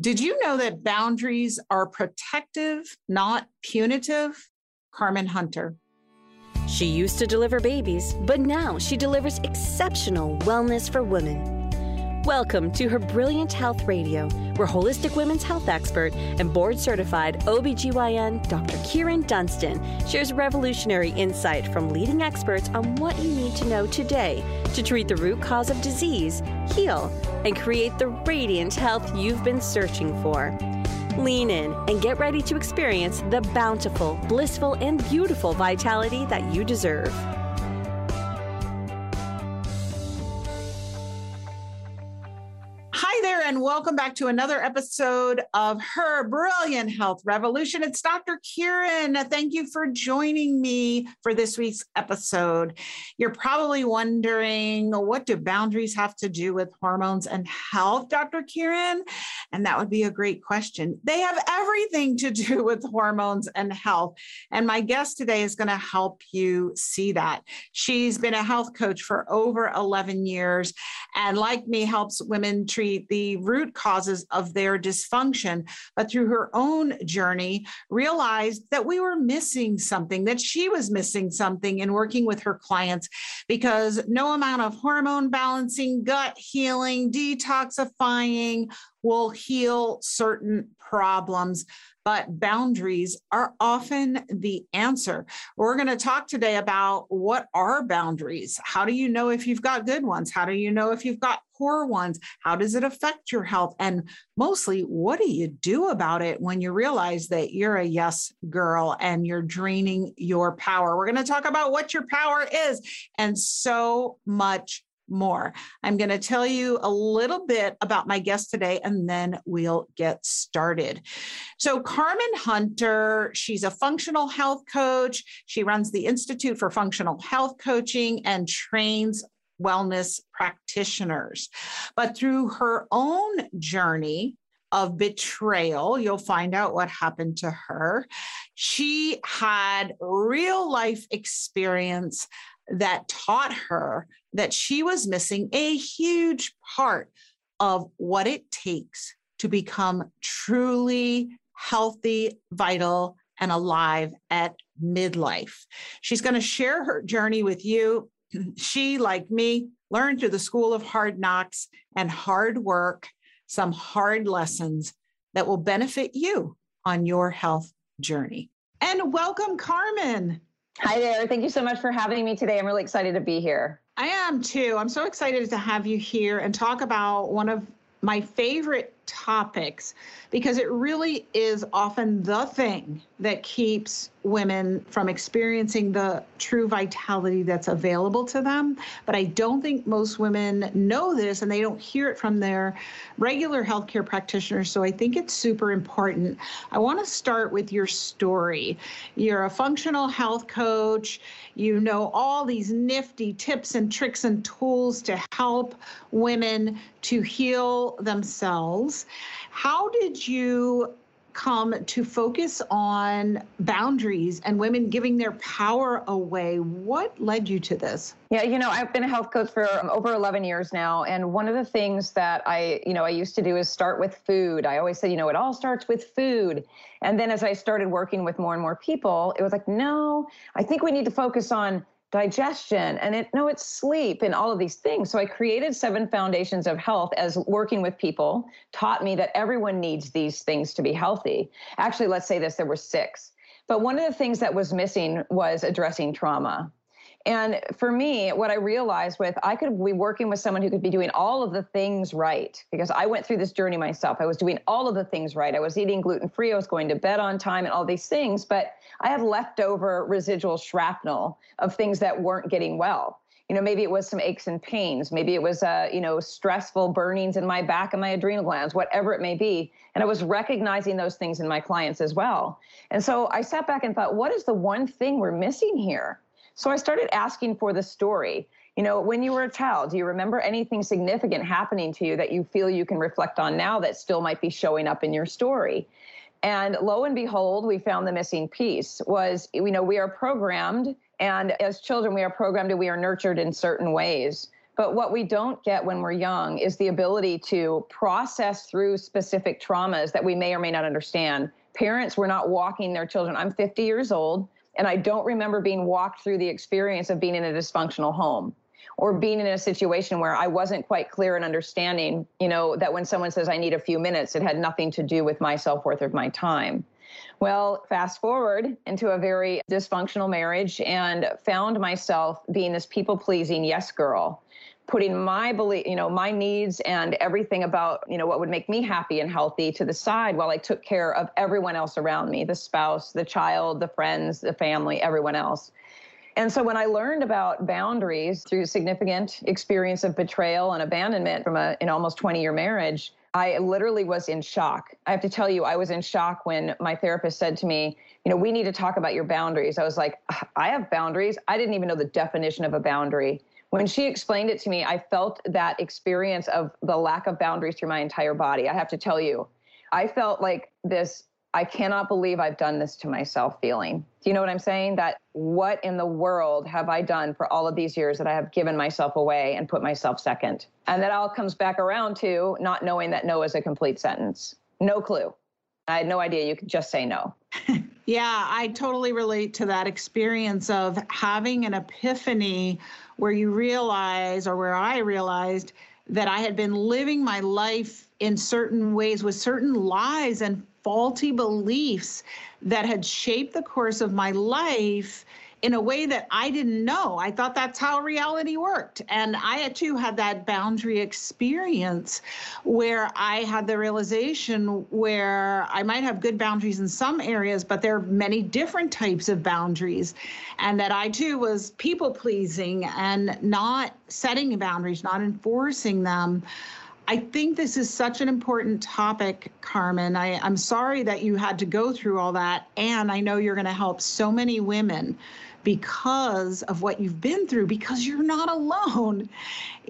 Did you know that boundaries are protective, not punitive? Carmen Hunter. She used to deliver babies, but now she delivers exceptional wellness for women. Welcome to her Brilliant Health Radio, where holistic women's health expert and board certified OBGYN Dr. Kyrin Dunston shares revolutionary insight from leading experts on what you need to know today to treat the root cause of disease, heal, and create the radiant health you've been searching for. Lean in and get ready to experience the bountiful, blissful, and beautiful vitality that you deserve. And welcome back to another episode of Her Brilliant Health Revolution. It's Dr. Kyrin. Thank you for joining me for this week's episode. You're probably wondering what do boundaries have to do with hormones and health, Dr. Kyrin? And that would be a great question. They have everything to do with hormones and health. And my guest today is going to help you see that. She's been a health coach for over 11 years and, like me, helps women treat the root causes of their dysfunction, but through her own journey, realized that we were missing something, that she was missing something in working with her clients because no amount of hormone balancing, gut healing, detoxifying will heal certain problems but boundaries are often the answer. We're going to talk today about what are boundaries? How do you know if you've got good ones? How do you know if you've got poor ones? How does it affect your health? And mostly, what do you do about it when you realize that you're a yes girl and you're draining your power? We're going to talk about what your power is and so much more. I'm going to tell you a little bit about my guest today and then we'll get started. So, Carmen Hunter, she's a functional health coach. She runs the Institute for Functional Health Coaching and trains wellness practitioners. But through her own journey, of betrayal. You'll find out what happened to her. She had real life experience that taught her that she was missing a huge part of what it takes to become truly healthy, vital, and alive at midlife. She's going to share her journey with you. She, like me, learned through the school of hard knocks and hard work some hard lessons that will benefit you on your health journey. And welcome, Carmen. Hi there. Thank you so much for having me today. I'm really excited to be here. I am too. I'm so excited to have you here and talk about one of my favorite topics because it really is often the thing that keeps women from experiencing the true vitality that's available to them. But I don't think most women know this and they don't hear it from their regular healthcare practitioners. So I think it's super important. I want to start with your story. You're a functional health coach, you know all these nifty tips and tricks and tools to help women to heal themselves. How did you come to focus on boundaries and women giving their power away. What led you to this? Yeah, you know, I've been a health coach for um, over 11 years now. And one of the things that I, you know, I used to do is start with food. I always said, you know, it all starts with food. And then as I started working with more and more people, it was like, no, I think we need to focus on digestion and it no it's sleep and all of these things. So i created seven foundations of health as working with people taught me that everyone needs these things to be healthy. Actually let's say this there were six. But one of the things that was missing was addressing trauma and for me, what I realized with I could be working with someone who could be doing all of the things right because I went through this journey myself. I was doing all of the things right. I was eating gluten free. I was going to bed on time and all these things, but I had leftover residual shrapnel of things that weren't getting well. You know, maybe it was some aches and pains. Maybe it was, uh, you know, stressful burnings in my back and my adrenal glands, whatever it may be. And I was recognizing those things in my clients as well. And so I sat back and thought, what is the one thing we're missing here? So I started asking for the story. You know, when you were a child, do you remember anything significant happening to you that you feel you can reflect on now that still might be showing up in your story? And lo and behold, we found the missing piece was, you know, we are programmed and as children, we are programmed and we are nurtured in certain ways But what we don't get when we're young is the ability to process through specific traumas that we may or may not understand. Parents were not walking their children. I'm 50 years old, and I don't remember being walked through the experience of being in a dysfunctional home or mm-hmm. being in a situation where I wasn't quite clear in understanding, you know, that when someone says I need a few minutes, it had nothing to do with my self worth or my time. Well, fast forward into a very dysfunctional marriage and found myself being this people pleasing yes girl putting my belief, you know, my needs and everything about, you know, what would make me happy and healthy to the side while I took care of everyone else around me, the spouse, the child, the friends, the family, everyone else. And so when I learned about boundaries through significant experience of betrayal and abandonment from a, an almost 20 year marriage, I literally was in shock. I have to tell you, I was in shock when my therapist said to me, you know, we need to talk about your boundaries. I was like, I have boundaries. I didn't even know the definition of a boundary. When she explained it to me, I felt that experience of the lack of boundaries through my entire body. I have to tell you, I felt like this I cannot believe I've done this to myself feeling. Do you know what I'm saying? That what in the world have I done for all of these years that I have given myself away and put myself second? And that all comes back around to not knowing that no is a complete sentence. No clue. I had no idea you could just say no. yeah, I totally relate to that experience of having an epiphany where you realize, or where I realized, that I had been living my life in certain ways with certain lies and faulty beliefs that had shaped the course of my life in a way that I didn't know. I thought that's how reality worked. And I too had that boundary experience where I had the realization where I might have good boundaries in some areas, but there are many different types of boundaries. And that I too was people pleasing and not setting boundaries, not enforcing them. I think this is such an important topic, Carmen. I, I'm sorry that you had to go through all that. And I know you're going to help so many women because of what you've been through, because you're not alone.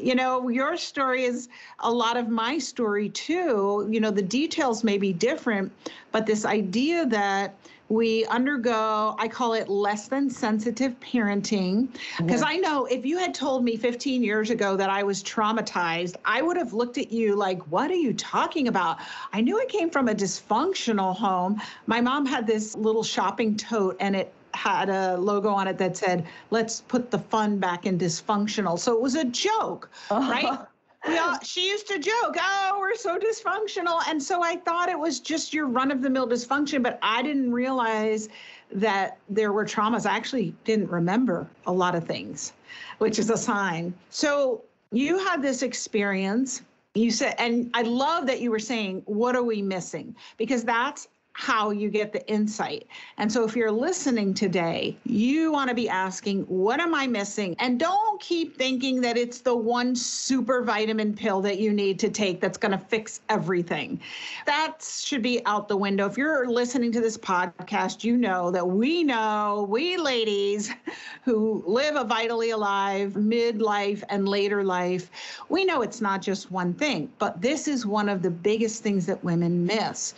You know, your story is a lot of my story too. You know, the details may be different, but this idea that we undergo i call it less than sensitive parenting because i know if you had told me 15 years ago that i was traumatized i would have looked at you like what are you talking about i knew i came from a dysfunctional home my mom had this little shopping tote and it had a logo on it that said let's put the fun back in dysfunctional so it was a joke uh-huh. right yeah, she used to joke, oh, we're so dysfunctional. And so I thought it was just your run of the mill dysfunction, but I didn't realize that there were traumas. I actually didn't remember a lot of things, which is a sign. So you had this experience. You said, and I love that you were saying, what are we missing? Because that's how you get the insight. And so if you're listening today, you want to be asking, what am I missing? And don't keep thinking that it's the one super vitamin pill that you need to take that's going to fix everything. That should be out the window. If you're listening to this podcast, you know that we know, we ladies who live a vitally alive midlife and later life, we know it's not just one thing, but this is one of the biggest things that women miss.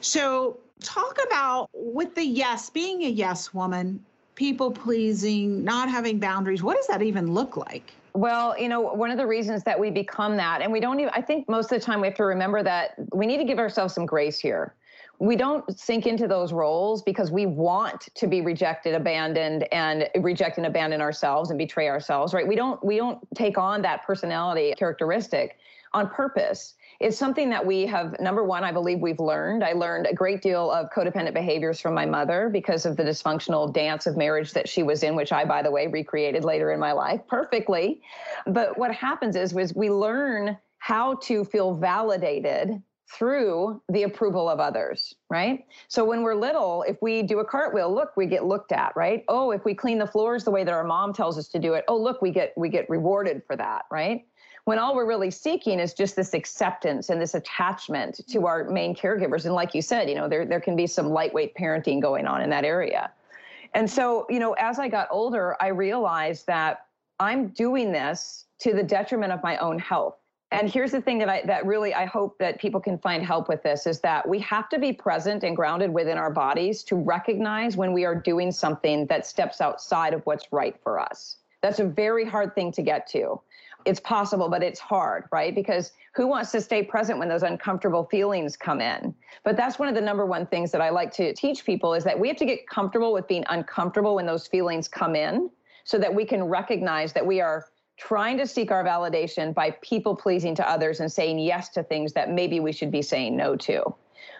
So, talk about with the yes, being a yes woman, people pleasing, not having boundaries. What does that even look like? Well, you know, one of the reasons that we become that, and we don't even, I think most of the time we have to remember that we need to give ourselves some grace here. We don't sink into those roles because we want to be rejected, abandoned, and reject and abandon ourselves and betray ourselves, right? We don't we don't take on that personality characteristic on purpose is something that we have number one i believe we've learned i learned a great deal of codependent behaviors from my mother because of the dysfunctional dance of marriage that she was in which i by the way recreated later in my life perfectly but what happens is, is we learn how to feel validated through the approval of others, right? So when we're little, if we do a cartwheel, look, we get looked at, right? Oh, if we clean the floors the way that our mom tells us to do it, oh, look, we get we get rewarded for that, right? When all we're really seeking is just this acceptance and this attachment to mm-hmm. our main caregivers. And like you said, you know, there, there can be some lightweight parenting going on in that area. And so, you know, as I got older, I realized that I'm doing this to the detriment of my own health. And here's the thing that I that really I hope that people can find help with this is that we have to be present and grounded within our bodies to recognize when we are doing something that steps outside of what's right for us. That's a very hard thing to get to. It's possible, but it's hard, right? Because who wants to stay present when those uncomfortable feelings come in? But that's one of the number one things that I like to teach people is that we have to get comfortable with being uncomfortable when those feelings come in so that we can recognize that we are trying to seek our validation by people pleasing to others and saying yes to things that maybe we should be saying no to.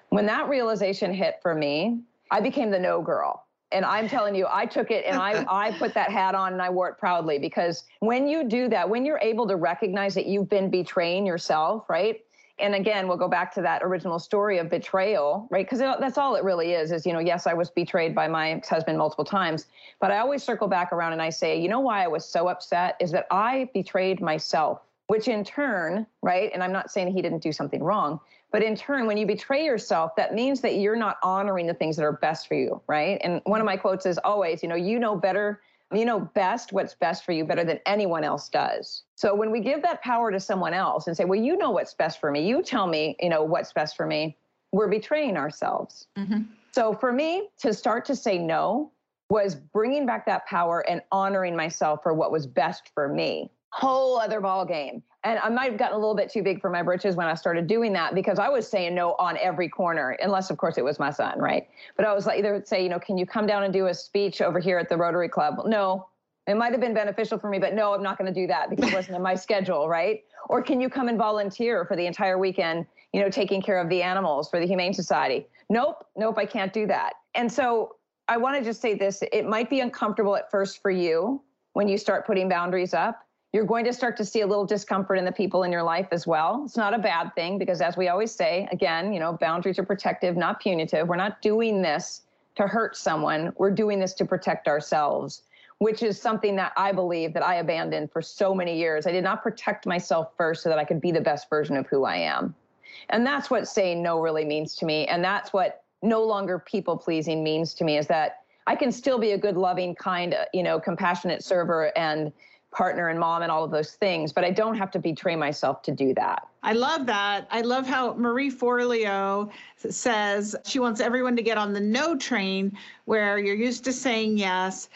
When that realization hit for me, I became the no girl and i'm telling you i took it and i i put that hat on and i wore it proudly because when you do that when you're able to recognize that you've been betraying yourself right? And again we'll go back to that original story of betrayal right? Because that's all it really is is you know yes i was betrayed by my ex-husband multiple times but i always circle back around and i say you know why i was so upset is that i betrayed myself which in turn right? And i'm not saying he didn't do something wrong but in turn, when you betray yourself, that means that you're not honoring the things that are best for you, right? And one of my quotes is always, you know, you know better, you know best what's best for you better than anyone else does. So when we give that power to someone else and say, well, you know what's best for me, you tell me, you know, what's best for me, we're betraying ourselves. Mm-hmm. So for me to start to say no was bringing back that power and honoring myself for what was best for me. Whole other ball game. And I might have gotten a little bit too big for my britches when I started doing that because I was saying no on every corner, unless of course it was my son, right? But I was like either say, you know, can you come down and do a speech over here at the Rotary Club? No. It might have been beneficial for me, but no, I'm not going to do that because it wasn't in my schedule, right? Or can you come and volunteer for the entire weekend, you know, taking care of the animals for the Humane Society? Nope, nope, I can't do that. And so I want to just say this it might be uncomfortable at first for you when you start putting boundaries up you're going to start to see a little discomfort in the people in your life as well. It's not a bad thing because, as we always say, again, you know, boundaries are protective, not punitive. We're not doing this to hurt someone, we're doing this to protect ourselves, which is something that I believe that I abandoned for so many years. I did not protect myself first so that I could be the best version of who I am. And that's what saying no really means to me. And that's what no longer people pleasing means to me is that I can still be a good, loving, kind, uh, you know, compassionate server and partner and mom and all of those things, but I don't have to betray myself to do that. I love that. I love how Marie Forleo says she wants everyone to get on the no train where you're used to saying yes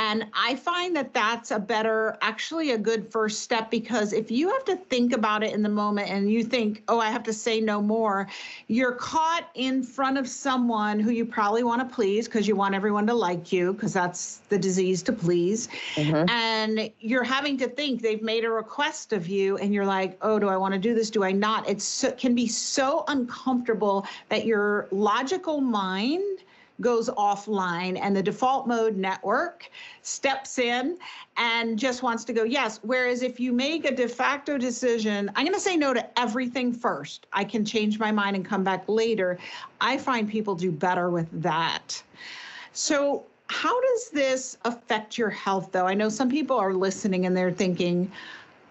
and I find that that's a better, actually, a good first step because if you have to think about it in the moment and you think, oh, I have to say no more, you're caught in front of someone who you probably want to please because you want everyone to like you because that's the disease to please. Mm-hmm. And you're having to think they've made a request of you and you're like, oh, do I want to do this? Do I not? It so, can be so uncomfortable that your logical mind goes offline and the default mode network steps in and just wants to go yes. Whereas if you make a de facto decision, I'm going to say no to everything first. I can change my mind and come back later. I find people do better with that. So, how does this affect your health though? I know some people are listening and they're thinking,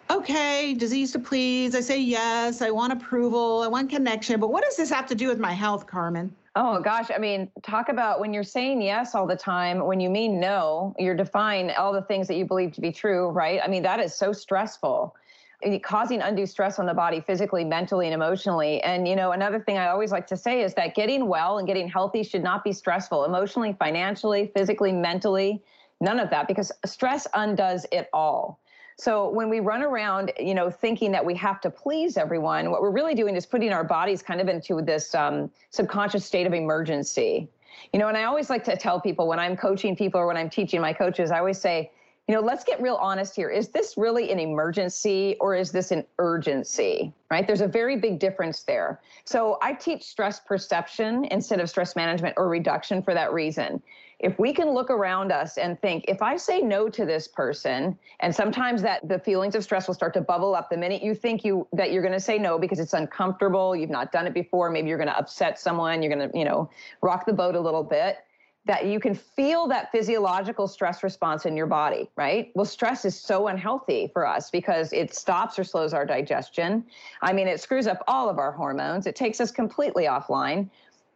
okay, disease to please. I say yes. I want approval. I want connection. But what does this have to do with my health, Carmen? Oh gosh, I mean, talk about when you're saying yes all the time, when you mean no, you're defying all the things that you believe to be true, right? I mean, that is so stressful. Eh, causing undue stress on the body physically, mentally, and emotionally. And, you know, another thing I always like to say is that getting well and getting healthy should not be stressful emotionally, financially, physically, mentally, none of that, because stress undoes it all. So when we run around, you know, thinking that we have to please everyone, what we're really doing is putting our bodies kind of into this um, subconscious state of emergency. You know, and I always like to tell people when I'm coaching people or when I'm teaching my coaches, I always say, you know, let's get real honest here. Is this really an emergency or is this an urgency? Right? There's a very big difference there. So I teach stress perception instead of stress management or reduction for that reason if we can look around us and think if i say no to this person and sometimes that the feelings of stress will start to bubble up the minute you think you that you're going to say no because it's uncomfortable you've not done it before maybe you're going to upset someone you're going to you know rock the boat a little bit that you can feel that physiological stress response in your body, right? Well, stress is so unhealthy for us because it stops or slows our digestion. I mean, it screws up all of our hormones. It takes us completely offline.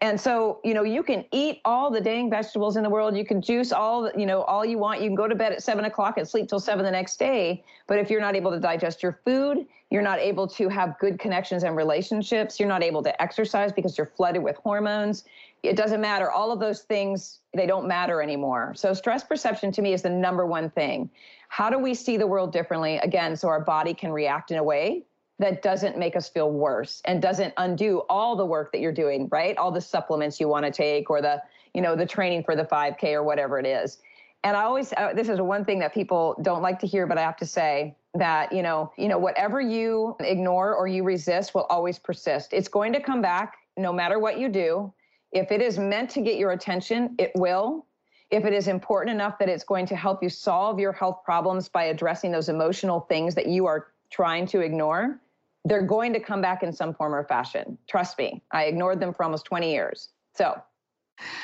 And so, you know, you can eat all the dang vegetables in the world. You can juice all, you know, all you want. You can go to bed at seven o'clock and sleep till seven the next day. But if you're not able to digest your food, you're not able to have good connections and relationships. You're not able to exercise because you're flooded with hormones. It doesn't matter. All of those things, they don't matter anymore. So stress perception to me is the number one thing. how do we see the world differently again so our body can react in a way that doesn't make us feel worse and doesn't undo all the work that you're doing right? All the supplements you want to take or the you know the training for the 5k or whatever it is. And i always uh, this is one thing that people don't like to hear but i have to say that you know you know whatever you ignore or you resist will always persist. It's going to come back no matter what you do. If it is meant to get your attention it will. If it is important enough that it's going to help you solve your health problems by addressing those emotional things that you are trying to ignore they're going to come back in some form or fashion. Trust me i ignored them for almost 20 years. So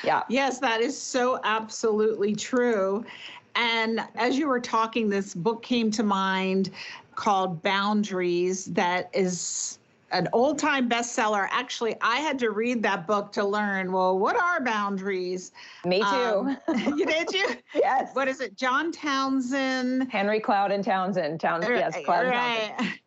yeah. Yes that is so absolutely true. And as you were talking, this book came to mind called Boundaries, that is an old time bestseller. Actually, I had to read that book to learn, well, what are boundaries? Me too. Um, you did you? yes. What is it? John Townsend. Henry Cloud and Townsend. Townsend, yes, Cloud right. Townsend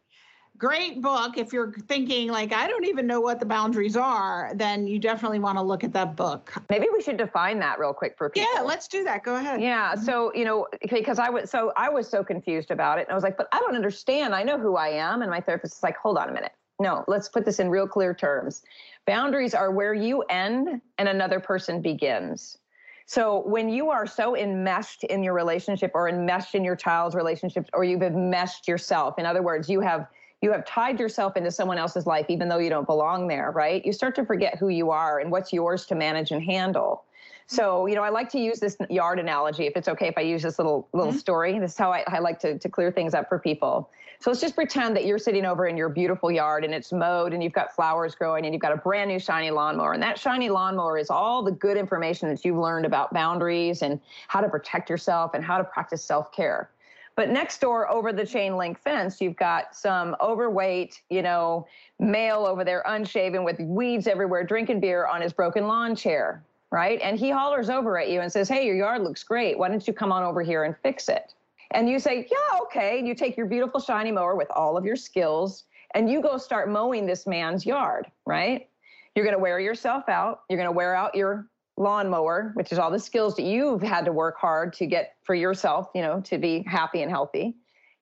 great book. If you're thinking like I don't even know what the boundaries are, then you definitely want to look at that book. Maybe we should define that real quick for people. Yeah, let's do that. Go ahead. Yeah. So you know, because I was so I was so confused about it, and I was like, but I don't understand. I know who I am, and my therapist is like, hold on a minute. No, let's put this in real clear terms. Boundaries are where you end and another person begins. So when you are so enmeshed in your relationship or enmeshed in your child's relationships or you've enmeshed yourself, in other words, you have you have tied yourself into someone else's life even though you don't belong there right you start to forget who you are and what's yours to manage and handle so you know i like to use this yard analogy if it's okay if i use this little little mm-hmm. story. This is how I, I like to, to clear things up for people. So let's just pretend that you're sitting over in your beautiful yard and it's mowed and you've got flowers growing and you've got a brand new shiny lawnmower. And that shiny lawnmower is all the good information that you've learned about boundaries and how to protect yourself and how to practice self-care. But next door, over the chain link fence, you've got some overweight, you know, male over there, unshaven with weeds everywhere, drinking beer on his broken lawn chair, right? And he hollers over at you and says, Hey, your yard looks great. Why don't you come on over here and fix it? And you say, Yeah, okay. And you take your beautiful shiny mower with all of your skills and you go start mowing this man's yard, right? You're going to wear yourself out. You're going to wear out your lawnmower, which is all the skills that you've had to work hard to get for yourself, you know, to be happy and healthy.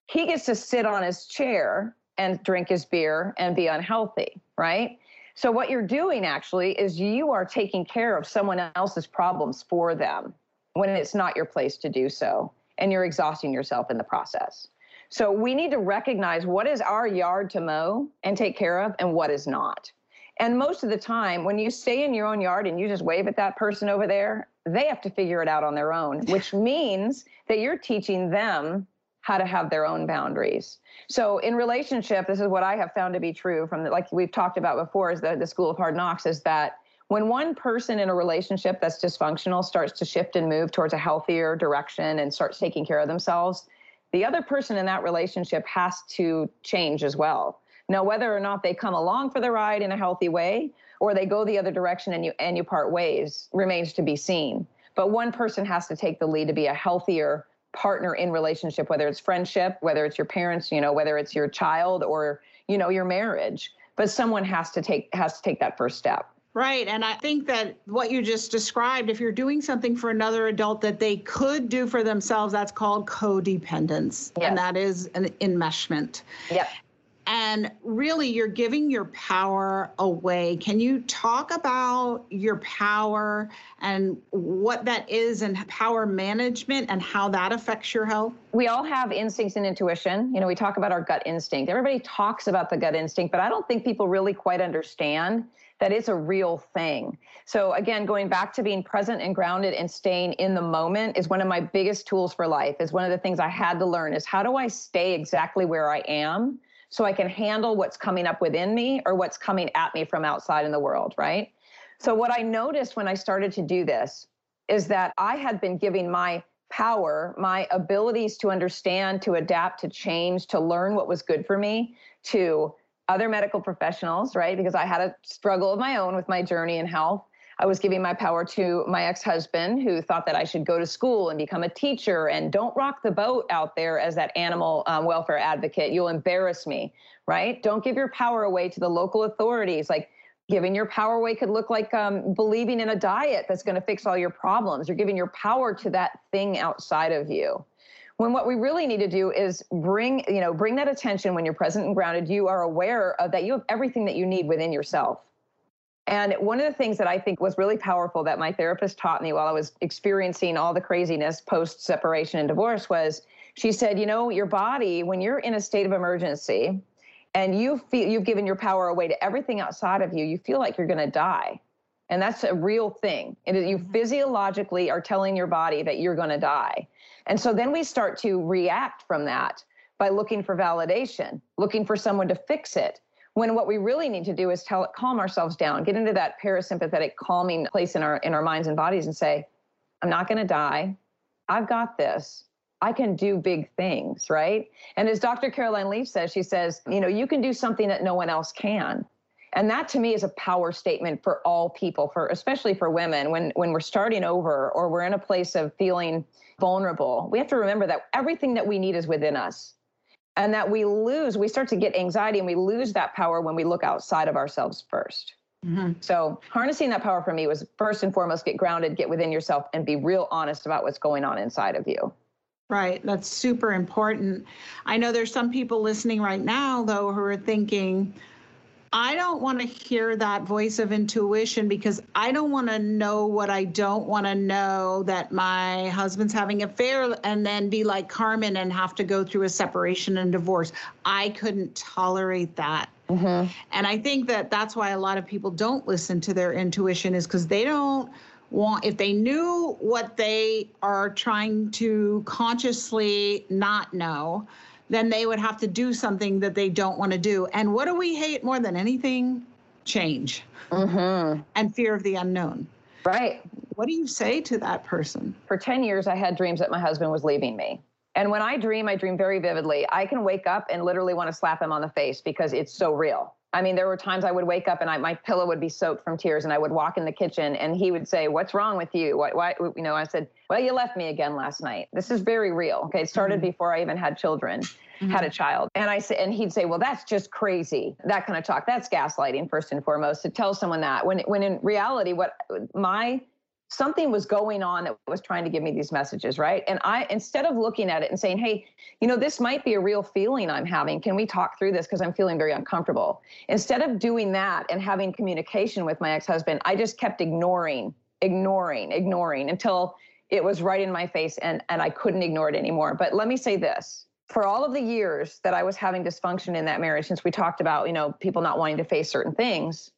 He gets to sit on his chair and drink his beer and be unhealthy, right? So, what you're doing actually is you are taking care of someone else's problems for them when it's not your place to do so. And you're exhausting yourself in the process. So, we need to recognize what is our yard to mow and take care of and what is not. And most of the time, when you stay in your own yard and you just wave at that person over there, they have to figure it out on their own, which means that you're teaching them how to have their own boundaries. So in relationship, this is what I have found to be true from the, like we've talked about before is the, the school of hard knocks is that when one person in a relationship that's dysfunctional starts to shift and move towards a healthier direction and starts taking care of themselves, the other person in that relationship has to change as well. Now, whether or not they come along for the ride in a healthy way or they go the other direction and you and you part ways remains to be seen. But one person has to take the lead to be a healthier partner in relationship, whether it's friendship, whether it's your parents, you know, whether it's your child or, you know, your marriage. But someone has to take has to take that first step. Right. And I think that what you just described, if you're doing something for another adult that they could do for themselves, that's called codependence. Yes. And that is an enmeshment. Yep and really you're giving your power away. Can you talk about your power and what that is and power management and how that affects your health? We all have instincts and intuition. You know, we talk about our gut instinct. Everybody talks about the gut instinct, but I don't think people really quite understand that it's a real thing. So again, going back to being present and grounded and staying in the moment is one of my biggest tools for life. Is one of the things I had to learn is how do I stay exactly where I am? So I can handle what's coming up within me or what's coming at me from outside in the world, right? So, what I noticed when I started to do this is that I had been giving my power, my abilities to understand, to adapt, to change, to learn what was good for me to other medical professionals, right? Because I had a struggle of my own with my journey in health. I was giving my power to my ex husband who thought that I should go to school and become a teacher and don't rock the boat out there as that animal um, welfare advocate. You'll embarrass me, right? Don't give your power away to the local authorities. Like giving your power away could look like um, believing in a diet that's going to fix all your problems. You're giving your power to that thing outside of you when what we really need to do is bring you know bring that attention when you're present and grounded you are aware of that you have everything that you need within yourself and one of the things that i think was really powerful that my therapist taught me while i was experiencing all the craziness post separation and divorce was she said you know your body when you're in a state of emergency and you feel you've given your power away to everything outside of you you feel like you're going to die and that's a real thing. And you mm-hmm. physiologically are telling your body that you're going to die. And so then we start to react from that by looking for validation, looking for someone to fix it. When what we really need to do is tell calm ourselves down, get into that parasympathetic calming place in our in our minds and bodies and say, I'm not going to die. I've got this. I can do big things, right? And as Dr. Caroline Leaf says, she says, you know, you can do something that no one else can and that to me is a power statement for all people for especially for women when when we're starting over or we're in a place of feeling vulnerable we have to remember that everything that we need is within us and that we lose we start to get anxiety and we lose that power when we look outside of ourselves 1st mm-hmm. so harnessing that power for me was first and foremost get grounded get within yourself and be real honest about what's going on inside of you Right. That's super important. I know there's some people listening right now, though, who are thinking, I don't want to hear that voice of intuition because I don't want to know what I don't want to know that my husband's having an affair and then be like Carmen and have to go through a separation and divorce. I couldn't tolerate that. Mm-hmm. And I think that that's why a lot of people don't listen to their intuition is because they don't want, if they knew what they are trying to consciously not know, then they would have to do something that they don't want to do. And what do we hate more than anything? Change mm-hmm. and fear of the unknown. Right. What do you say to that person? For 10 years, I had dreams that my husband was leaving me. And when I dream, I dream very vividly. I can wake up and literally want to slap him on the face because it's so real. I mean, there were times I would wake up and I, my pillow would be soaked from tears, and I would walk in the kitchen, and he would say, "What's wrong with you? Why, why?" You know, I said, "Well, you left me again last night." This is very real. Okay, it started mm-hmm. before I even had children, mm-hmm. had a child, and I said, and he'd say, "Well, that's just crazy." That kind of talk. That's gaslighting, first and foremost, to tell someone that when, when in reality, what my something was going on that was trying to give me these messages, right? And I, instead of looking at it and saying, hey, you know, this might be a real feeling I'm having. Can we talk through this? Because I'm feeling very uncomfortable. Instead of doing that and having communication with my ex husband, I just kept ignoring, ignoring, ignoring until it was right in my face and, and I couldn't ignore it anymore. But let me say this for all of the years that I was having dysfunction in that marriage, since we talked about, you know, people not wanting to face certain things,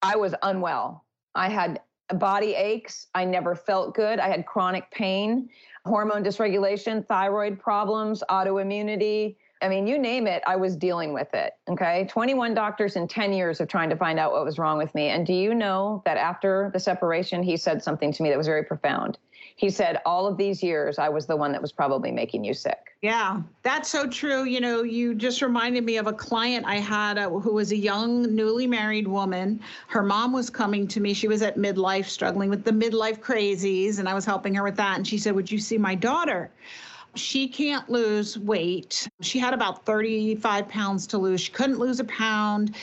I was unwell. I had body aches. I never felt good. I had chronic pain, hormone dysregulation, thyroid problems, autoimmunity. I mean, you name it, I was dealing with it. Okay. 21 doctors in 10 years of trying to find out what was wrong with me. And do you know that after the separation, he said something to me that was very profound? He said, All of these years, I was the one that was probably making you sick. Yeah, that's so true. You know, you just reminded me of a client I had uh, who was a young, newly married woman. Her mom was coming to me. She was at midlife, struggling with the midlife crazies, and I was helping her with that. And she said, Would you see my daughter? She can't lose weight. She had about 35 pounds to lose. She couldn't lose a pound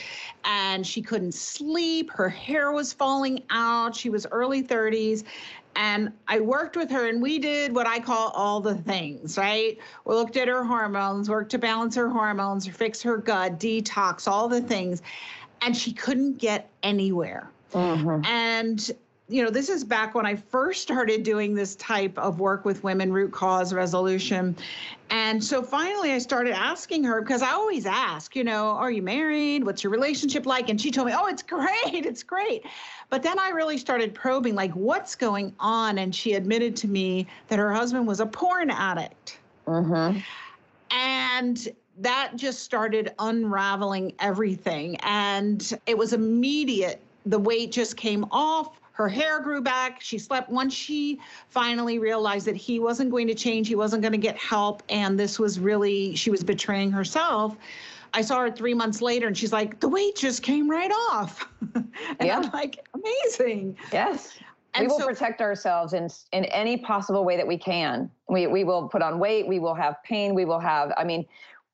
and she couldn't sleep. Her hair was falling out. She was early 30s. And I worked with her and we did what I call all the things, right? We looked at her hormones, worked to balance her hormones, fix her gut, detox, all the things. And she couldn't get anywhere. Mm-hmm. And you know, this is back when I first started doing this type of work with women, root cause resolution. And so finally I started asking her because I always ask, you know, are you married? What's your relationship like? And she told me, oh, it's great. It's great. But then I really started probing, like, what's going on? And she admitted to me that her husband was a porn addict. Mm-hmm. And that just started unraveling everything. And it was immediate. The weight just came off her hair grew back. She slept. Once she finally realized that he wasn't going to change, he wasn't going to get help, and this was really, she was betraying herself. I saw her three months later and she's like, the weight just came right off. and yeah. I'm like, amazing. Yes. And we will so, protect ourselves in in any possible way that we can. We we will put on weight, we will have pain, we will have I mean,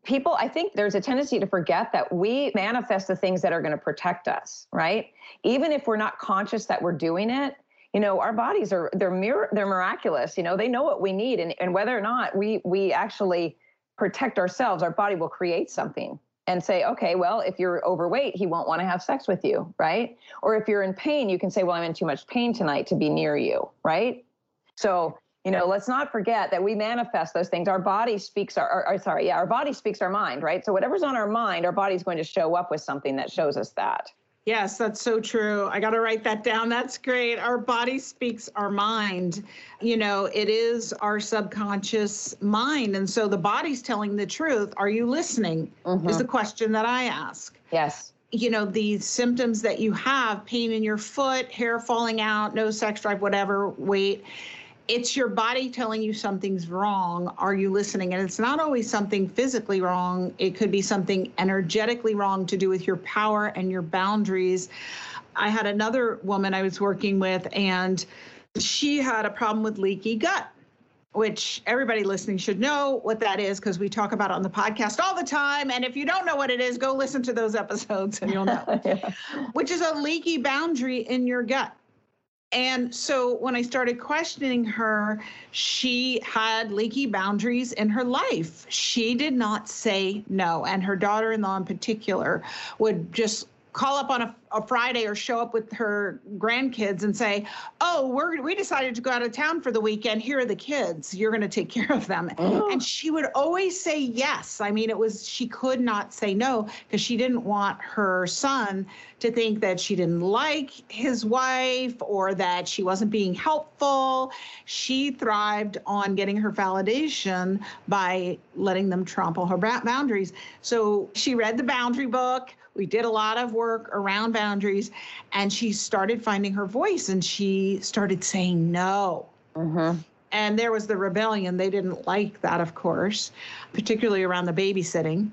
people i think there's a tendency to forget that we manifest the things that are going to protect us right? Even if we're not conscious that we're doing it you know our bodies are they're mir- they're miraculous you know they know what we need and, and whether or not we we actually protect ourselves our body will create something and say okay well if you're overweight he won't want to have sex with you right? Or if you're in pain you can say well i'm in too much pain tonight to be near you right? So you know let's not forget that we manifest those things our body speaks our, our, our sorry yeah our body speaks our mind right so whatever's on our mind our body's going to show up with something that shows us that Yes, that's so true. I got to write that down. That's great. Our body speaks our mind. You know, it is our subconscious mind. And so the body's telling the truth. Are you listening? Mm-hmm. Is the question that I ask. Yes. You know, the symptoms that you have pain in your foot, hair falling out, no sex drive, whatever, weight it's your body telling you something's wrong. Are you listening? And it's not always something physically wrong, it could be something energetically wrong to do with your power and your boundaries. I had another woman I was working with, and she had a problem with leaky gut. Which everybody listening should know what that is because we talk about it on the podcast all the time. And if you don't know what it is, go listen to those episodes and you'll know. yeah. Which is a leaky boundary in your gut and so when I started questioning her, she had leaky boundaries in her life. She did not say no. And her daughter in law, in particular, would just call up on a, a, Friday or show up with her grandkids and say, "Oh, we're we decided to go out of town for the weekend. Here are the kids. You're going to take care of them." Oh. And she would always say yes. I mean, it was she could not say no because she didn't want her son to think that she didn't like his wife or that she wasn't being helpful. She thrived on getting her validation by letting them trample her boundaries. So she read the boundary book we did a lot of work around boundaries, and she started finding her voice and she started saying no. Mm-hmm. And there was the rebellion. They didn't like that, of course, particularly around the babysitting.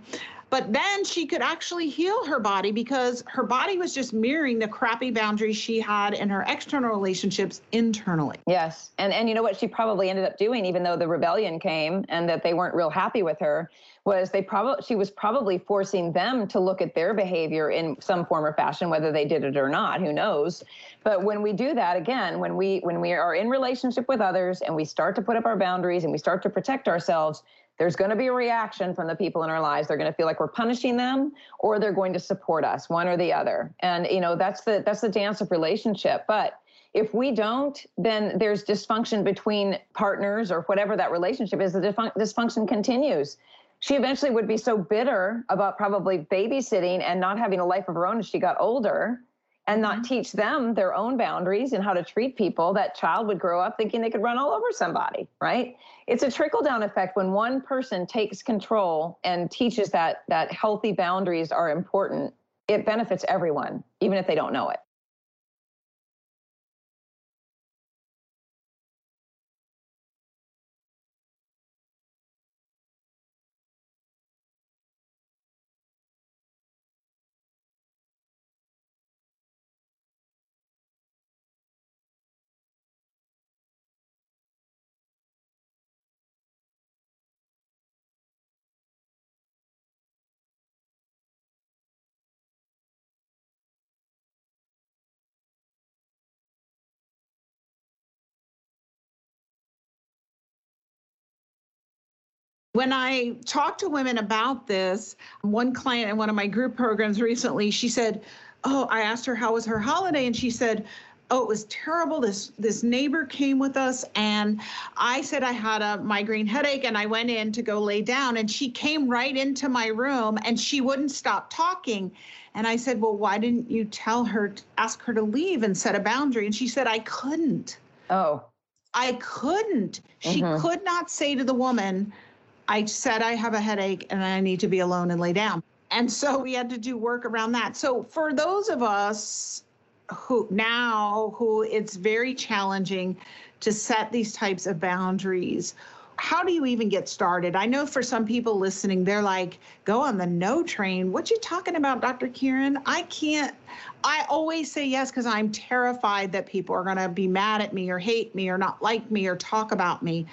But then she could actually heal her body because her body was just mirroring the crappy boundaries she had in her external relationships internally. Yes. And and you know what she probably ended up doing even though the rebellion came and that they weren't real happy with her was they probably she was probably forcing them to look at their behavior in some form or fashion whether they did it or not who knows? But when we do that again when we when we are in relationship with others and we start to put up our boundaries and we start to protect ourselves there's going to be a reaction from the people in our lives. They're going to feel like we're punishing them or they're going to support us one or the other. And you know that's the that's the dance of relationship. But if we don't then there's dysfunction between partners or whatever that relationship is. The dysfunction continues she eventually would be so bitter about probably babysitting and not having a life of her own as she got older and not mm-hmm. teach them their own boundaries and how to treat people that child would grow up thinking they could run all over somebody right? It's a trickle down effect when one person takes control and teaches that that healthy boundaries are important. It benefits everyone even if they don't know it When I talk to women about this, one client in one of my group programs recently, she said, Oh, I asked her how was her holiday, and she said, oh it was terrible. This this neighbor came with us and i said i had a migraine headache and i went in to go lay down and she came right into my room and she wouldn't stop talking and i said well why didn't you tell her ask her to leave and set a boundary and she said i couldn't oh. I couldn't. She mm-hmm. could not say to the woman I said I have a headache and I need to be alone and lay down. And so we had to do work around that. So for those of us who now who it's very challenging to set these types of boundaries, how do you even get started? I know for some people listening, they're like, go on the no train. What you talking about, Dr. Kyrin? I can't. I always say yes because I'm terrified that people are going to be mad at me or hate me or not like me or talk about me.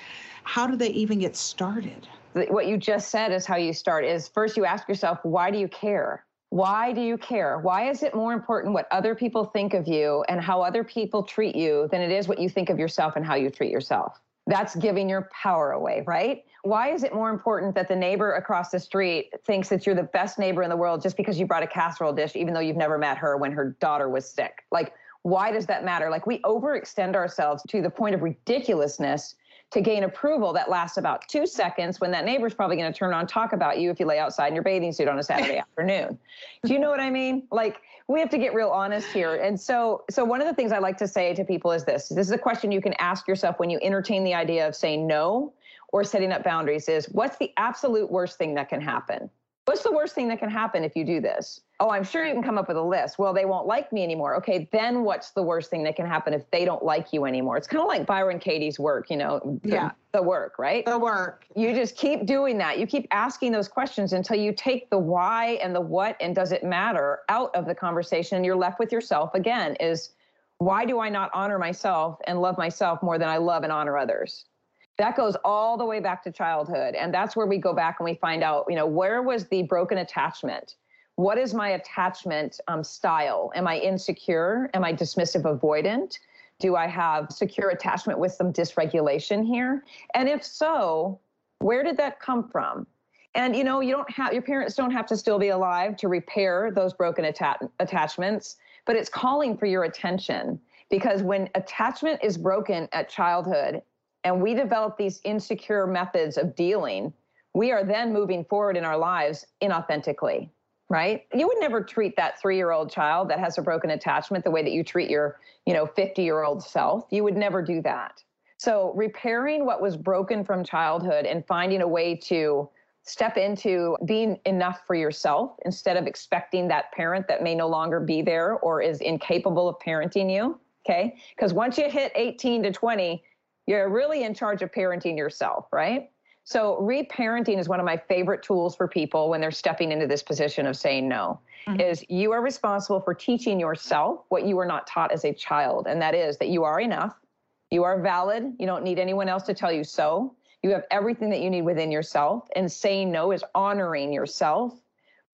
How do they even get started? What you just said is how you start is first you ask yourself why do you care Why do you care? Why is it more important what other people think of you and how other people treat you than it is what you think of yourself and how you treat yourself? That's giving your power away, right? Why is it more important that the neighbor across the street thinks that you're the best neighbor in the world just because you brought a casserole dish, even though you've never met her when her daughter was sick? Like, why does that matter? Like, we overextend ourselves to the point of ridiculousness to gain approval that lasts about two seconds when that neighbor's probably going to turn on talk about you if you lay outside in your bathing suit on a Saturday afternoon. Do you know what I mean? Like we have to get real honest here. And so so one of the things I like to say to people is this. This is a question you can ask yourself when you entertain the idea of saying no or setting up boundaries is what's the absolute worst thing that can happen? What's the worst thing that can happen if you do this? Oh, I'm sure you can come up with a list. Well, they won't like me anymore. Okay, then what's the worst thing that can happen if they don't like you anymore? It's kind of like Byron Katie's work, you know, the, yeah. the work, right? The work. You just keep doing that. You keep asking those questions until you take the why and the what and does it matter out of the conversation. And you're left with yourself again is why do I not honor myself and love myself more than I love and honor others? That goes all the way back to childhood. And that's where we go back and we find out you know where was the broken attachment? What is my attachment um, style? Am i insecure? Am i dismissive avoidant? Do i have secure attachment with some dysregulation here? And if so where did that come from? And you know you don't have your parents don't have to still be alive to repair those broken atta- attachments but it's calling for your attention. Because when attachment is broken at childhood and we develop these insecure methods of dealing, we are then moving forward in our lives inauthentically, right? You would never treat that three-year-old child that has a broken attachment the way that you treat your, you know, 50-year-old self. You would never do that. So repairing what was broken from childhood and finding a way to step into being enough for yourself instead of expecting that parent that may no longer be there or is incapable of parenting you. Okay. Because once you hit 18 to 20, you're really in charge of parenting yourself, right? So, reparenting is one of my favorite tools for people when they're stepping into this position of saying no. Mm-hmm. Is you are responsible for teaching yourself what you were not taught as a child, and that is that you are enough, you are valid, you don't need anyone else to tell you so. You have everything that you need within yourself, and saying no is honoring yourself,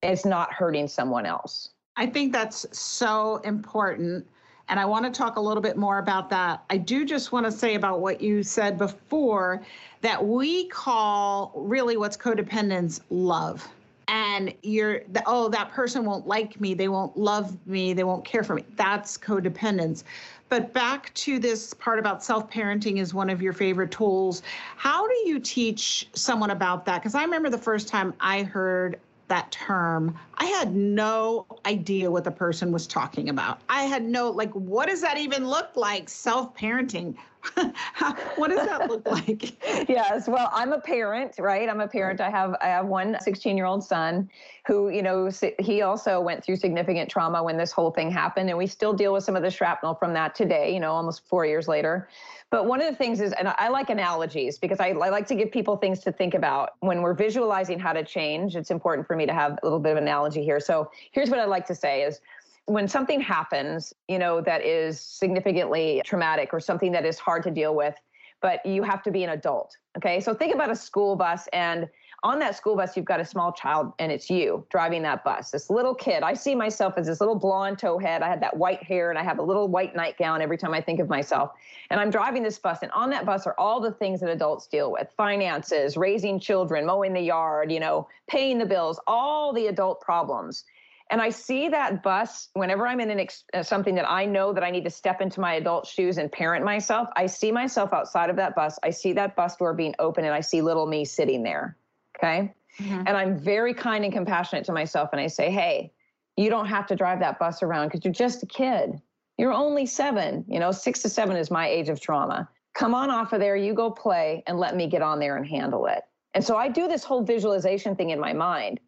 it's not hurting someone else. I think that's so important and I want to talk a little bit more about that. I do just want to say about what you said before that we call really what's codependence love. And you're, oh, that person won't like me. They won't love me. They won't care for me. That's codependence. But back to this part about self parenting is one of your favorite tools. How do you teach someone about that? Because I remember the first time I heard that term, I had no idea what the person was talking about. I had no, like, what does that even look like? Self parenting. what does that look like? yes. Well, I'm a parent, right? I'm a parent. I have I have one 16 year old son who, you know, he also went through significant trauma when this whole thing happened, and we still deal with some of the shrapnel from that today. You know, almost four years later. But one of the things is, and I like analogies because I, I, like to give people things to think about when we're visualizing how to change. It's important for me to have a little bit of analogy here. So here's what I'd like to say is when something happens, you know, that is significantly traumatic or something that is hard to deal with, but you have to be an adult. Okay. So think about a school bus and on that school bus, you've got a small child and it's you driving that bus, this little kid. I see myself as this little blonde towhead. I had that white hair and I have a little white nightgown every time I think of myself. And I'm driving this bus, and on that bus are all the things that adults deal with finances, raising children, mowing the yard, you know, paying the bills, all the adult problems. And I see that bus whenever I'm in an ex- uh, something that I know that I need to step into my adult shoes and parent myself. I see myself outside of that bus. I see that bus door being open, and I see little me sitting there. Okay. Mm-hmm. And I'm very kind and compassionate to myself. And I say, hey, you don't have to drive that bus around because you're just a kid. You're only seven. You know, six to seven is my age of trauma. Come on off of there. You go play and let me get on there and handle it. And so I do this whole visualization thing in my mind.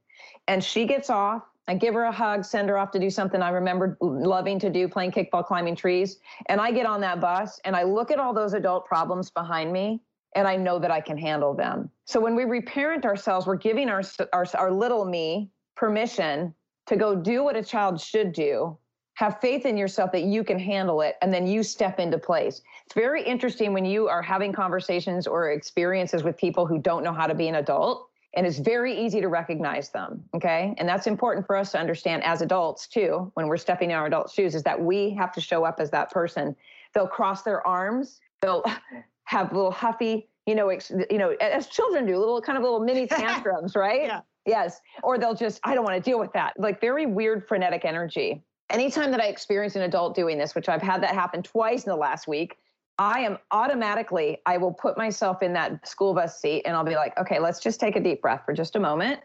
And she gets off. I give her a hug, send her off to do something I remember loving to do, playing kickball, climbing trees. And I get on that bus and I look at all those adult problems behind me and I know that I can handle them. So when we reparent ourselves, we're giving our, our, our little me permission to go do what a child should do. Have faith in yourself that you can handle it, and then you step into place. It's very interesting when you are having conversations or experiences with people who don't know how to be an adult and it's very easy to recognize them okay? And that's important for us to understand as adults too when we're stepping in our adult shoes is that we have to show up as that person. They'll cross their arms they'll have little huffy you know ex, you know as children do little kind of little mini tantrums right? Yeah. yes. Or they'll just i don't want to deal with that. Like very weird frenetic energy. Anytime that i experience an adult doing this which i've had that happen twice in the last week I am automatically, I will put myself in that school bus seat and I'll be like, okay, let's just take a deep breath for just a moment.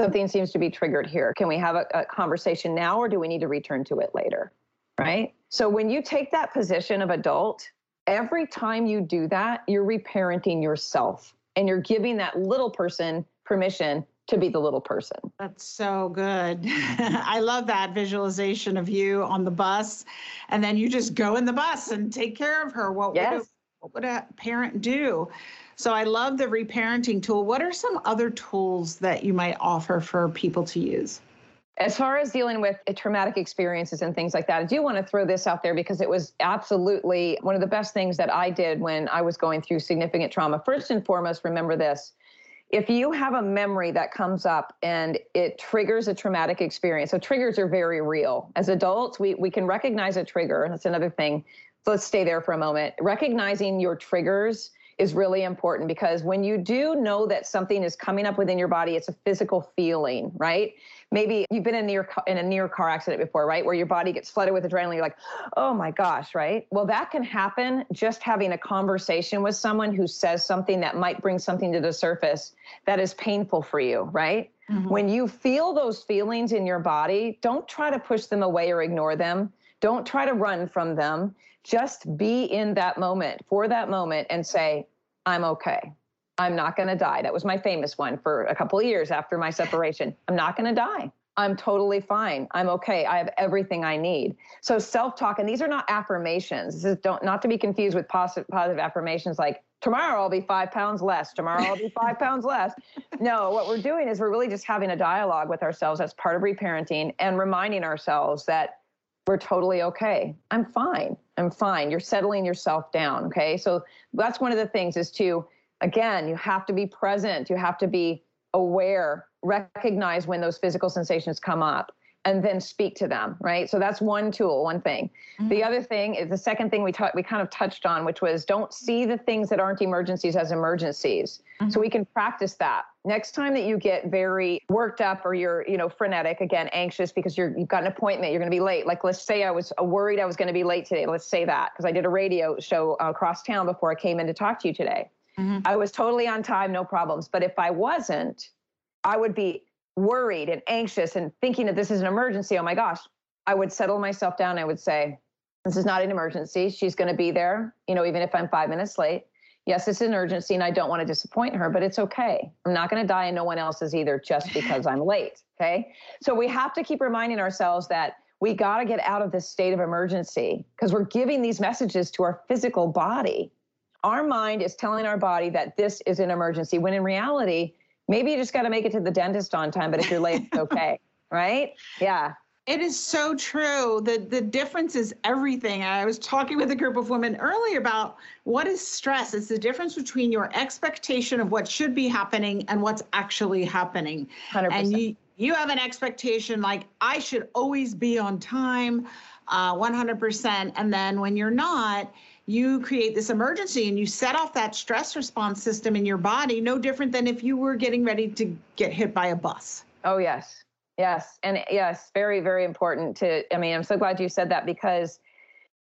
Something seems to be triggered here. Can we have a, a conversation now or do we need to return to it later? Right. So when you take that position of adult, every time you do that, you're reparenting yourself and you're giving that little person permission to be the little person. That's so good. I love that visualization of you on the bus. And then you just go in the bus and take care of her. What, yes. would, a, what would a parent do? So I love the reparenting tool. What are some other tools that you might offer for people to use? As far as dealing with traumatic experiences and things like that, I do want to throw this out there because it was absolutely one of the best things that I did when I was going through significant trauma. First and foremost, remember this if you have a memory that comes up and it triggers a traumatic experience, so triggers are very real. As adults, we, we can recognize a trigger. and That's another thing. So let's stay there for a moment. Recognizing your triggers is really important because when you do know that something is coming up within your body, it's a physical feeling, right? Maybe you've been in a near in a near car accident before, right? Where your body gets flooded with adrenaline, you're like, "Oh my gosh," right? Well, that can happen just having a conversation with someone who says something that might bring something to the surface that is painful for you, right? Mm-hmm. When you feel those feelings in your body, don't try to push them away or ignore them. Don't try to run from them just be in that moment for that moment and say, I'm okay. I'm not going to die. That was my famous one for a couple of years after my separation. I'm not going to die. I'm totally fine. I'm okay. I have everything I need. So self-talk, and these are not affirmations. This is don't not to be confused with positive, positive affirmations like tomorrow I'll be five pounds less. Tomorrow I'll be five pounds less. No, what we're doing is we're really just having a dialogue with ourselves as part of reparenting and reminding ourselves that we're totally okay. I'm fine. I'm fine. You're settling yourself down. Okay. So that's one of the things is to, again, you have to be present. You have to be aware, recognize when those physical sensations come up and then speak to them, right? So that's one tool, one thing. Mm-hmm. The other thing is the second thing we t- we kind of touched on, which was don't see the things that aren't emergencies as emergencies. Mm-hmm. So we can practice that. Next time that you get very worked up or you're, you know, frenetic, again, anxious because you're you've got an appointment, you're going to be late. Like let's say I was worried I was going to be late today. Let's say that because I did a radio show across town before I came in to talk to you today. Mm-hmm. I was totally on time, no problems. But if I wasn't, I would be worried and anxious and thinking that this is an emergency, oh my gosh, I would settle myself down. I would say, this is not an emergency. She's going to be there, you know, even if I'm five minutes late. Yes, it's an urgency and I don't want to disappoint her, but it's okay. I'm not going to die and no one else is either just because I'm late. Okay. So we have to keep reminding ourselves that we got to get out of this state of emergency because we're giving these messages to our physical body. Our mind is telling our body that this is an emergency when in reality, maybe you just got to make it to the dentist on time, but if you're late, it's okay. right? Yeah. It is so true. The the difference is everything. I was talking with a group of women earlier about what is stress. It's the difference between your expectation of what should be happening and what's actually happening. 100%. And you you have an expectation like I should always be on time, uh, 100%. And then when you're not, you create this emergency and you set off that stress response system in your body, no different than if you were getting ready to get hit by a bus. Oh, yes. Yes. And yes, very, very important to, I mean, I'm so glad you said that because,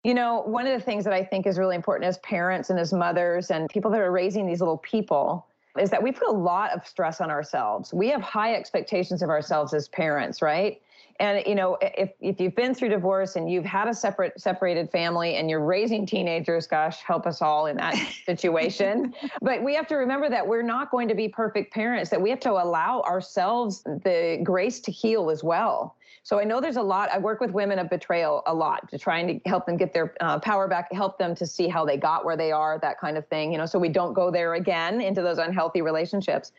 you know, one of the things that I think is really important as parents and as mothers and people that are raising these little people is that we put a lot of stress on ourselves. We have high expectations of ourselves as parents, right? And you know, if if you've been through divorce and you've had a separate separated family and you're raising teenagers, gosh, help us all in that situation. but we have to remember that we're not going to be perfect parents. That we have to allow ourselves the grace to heal as well. So I know there's a lot. I work with women of betrayal a lot to trying to help them get their uh, power back, help them to see how they got where they are, that kind of thing. You know, so we don't go there again into those unhealthy relationships.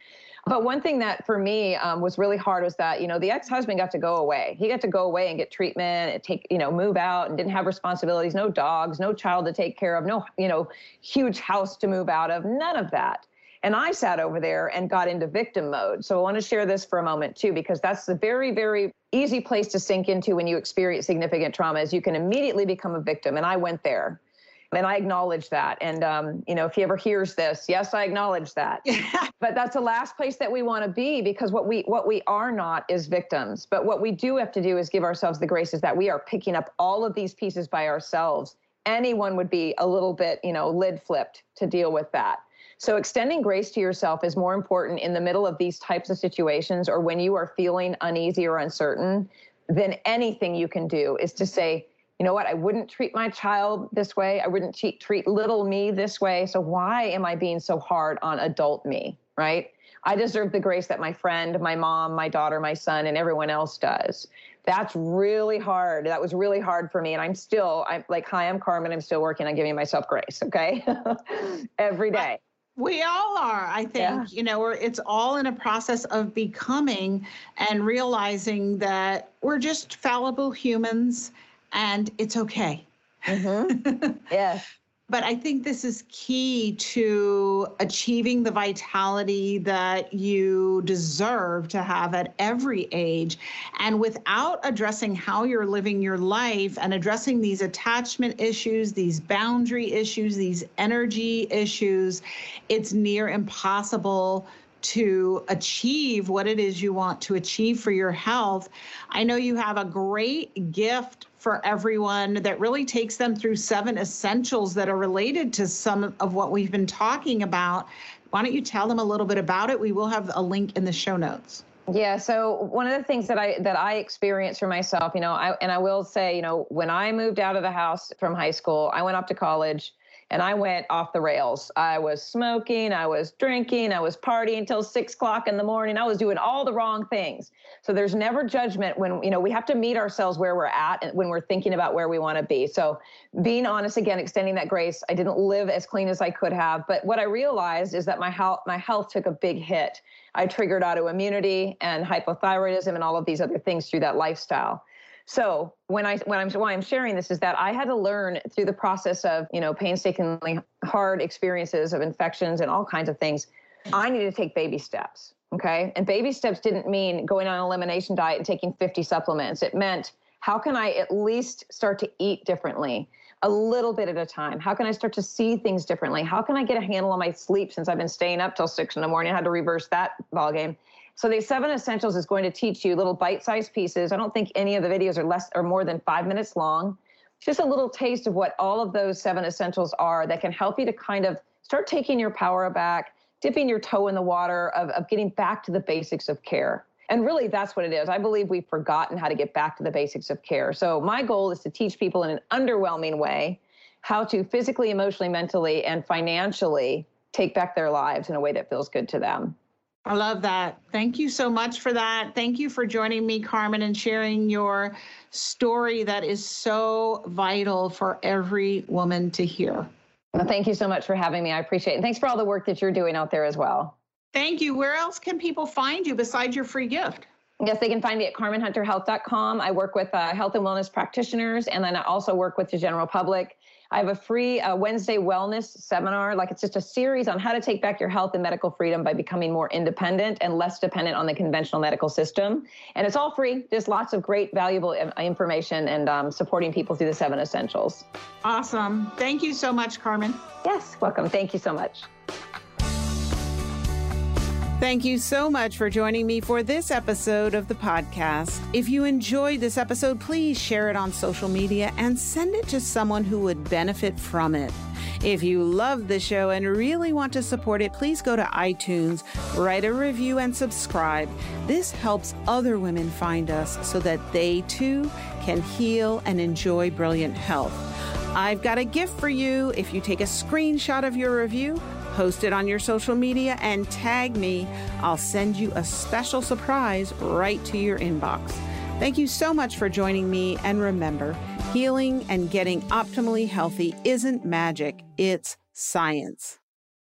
But one thing that for me um, was really hard was that you know the ex-husband got to go away. He got to go away and get treatment, and take you know move out, and didn't have responsibilities. No dogs, no child to take care of, no you know huge house to move out of, none of that. And I sat over there and got into victim mode. So I want to share this for a moment too, because that's the very, very easy place to sink into when you experience significant trauma is you can immediately become a victim. And I went there and I acknowledge that. And um, you know, if he ever hears this, yes, I acknowledge that. but that's the last place that we want to be because what we what we are not is victims. But what we do have to do is give ourselves the grace is that we are picking up all of these pieces by ourselves. Anyone would be a little bit, you know, lid flipped to deal with that. So extending grace to yourself is more important in the middle of these types of situations or when you are feeling uneasy or uncertain than anything you can do is to say, you know what, I wouldn't treat my child this way. I wouldn't treat, treat little me this way. So why am I being so hard on adult me, right? I deserve the grace that my friend, my mom, my daughter, my son, and everyone else does. That's really hard. That was really hard for me. And I'm still, I'm like, hi, I'm Carmen. I'm still working on giving myself grace, okay? Every day. We all are, I think. Yeah. You know, we're, it's all in a process of becoming and realizing that we're just fallible humans and it's okay. Mm-hmm. yeah. But I think this is key to achieving the vitality that you deserve to have at every age. And without addressing how you're living your life and addressing these attachment issues, these boundary issues, these energy issues, it's near impossible to achieve what it is you want to achieve for your health. I know you have a great gift for everyone that really takes them through seven essentials that are related to some of what we've been talking about. Why don't you tell them a little bit about it? We will have a link in the show notes. Yeah, so one of the things that I that I experienced for myself, you know, I and I will say, you know, when I moved out of the house from high school, I went off to college and I went off the rails. I was smoking, I was drinking, I was partying until six o'clock in the morning. I was doing all the wrong things. So there's never judgment when you know we have to meet ourselves where we're at and when we're thinking about where we want to be. So being honest again, extending that grace. I didn't live as clean as I could have, but what I realized is that my health my health took a big hit. I triggered autoimmunity and hypothyroidism and all of these other things through that lifestyle. So when I when I'm why I'm sharing this is that I had to learn through the process of you know painstakingly hard experiences of infections and all kinds of things. I needed to take baby steps. Okay, and baby steps didn't mean going on an elimination diet and taking 50 supplements. It meant how can I at least start to eat differently? a little bit at a time? How can I start to see things differently? How can I get a handle on my sleep since I've been staying up till six in the morning? I had to reverse that ball game. So the seven essentials is going to teach you little bite-sized pieces. I don't think any of the videos are less or more than five minutes long. Just a little taste of what all of those seven essentials are that can help you to kind of start taking your power back, dipping your toe in the water of, of getting back to the basics of care. And really, that's what it is. I believe we've forgotten how to get back to the basics of care. So, my goal is to teach people in an underwhelming way how to physically, emotionally, mentally, and financially take back their lives in a way that feels good to them. I love that. Thank you so much for that. Thank you for joining me, Carmen, and sharing your story that is so vital for every woman to hear. Well, thank you so much for having me. I appreciate it. And thanks for all the work that you're doing out there as well. Thank you. Where else can people find you besides your free gift? Yes, they can find me at carmenhunterhealth.com. I work with uh, health and wellness practitioners, and then I also work with the general public. I have a free uh, Wednesday wellness seminar. Like it's just a series on how to take back your health and medical freedom by becoming more independent and less dependent on the conventional medical system. And it's all free. There's lots of great, valuable information and um, supporting people through the seven essentials. Awesome. Thank you so much, Carmen. Yes, welcome. Thank you so much. Thank you so much for joining me for this episode of the podcast. If you enjoyed this episode, please share it on social media and send it to someone who would benefit from it. If you love the show and really want to support it, please go to iTunes, write a review, and subscribe. This helps other women find us so that they too can heal and enjoy brilliant health. I've got a gift for you. If you take a screenshot of your review, Post it on your social media and tag me. I'll send you a special surprise right to your inbox. Thank you so much for joining me. And remember, healing and getting optimally healthy isn't magic, it's science.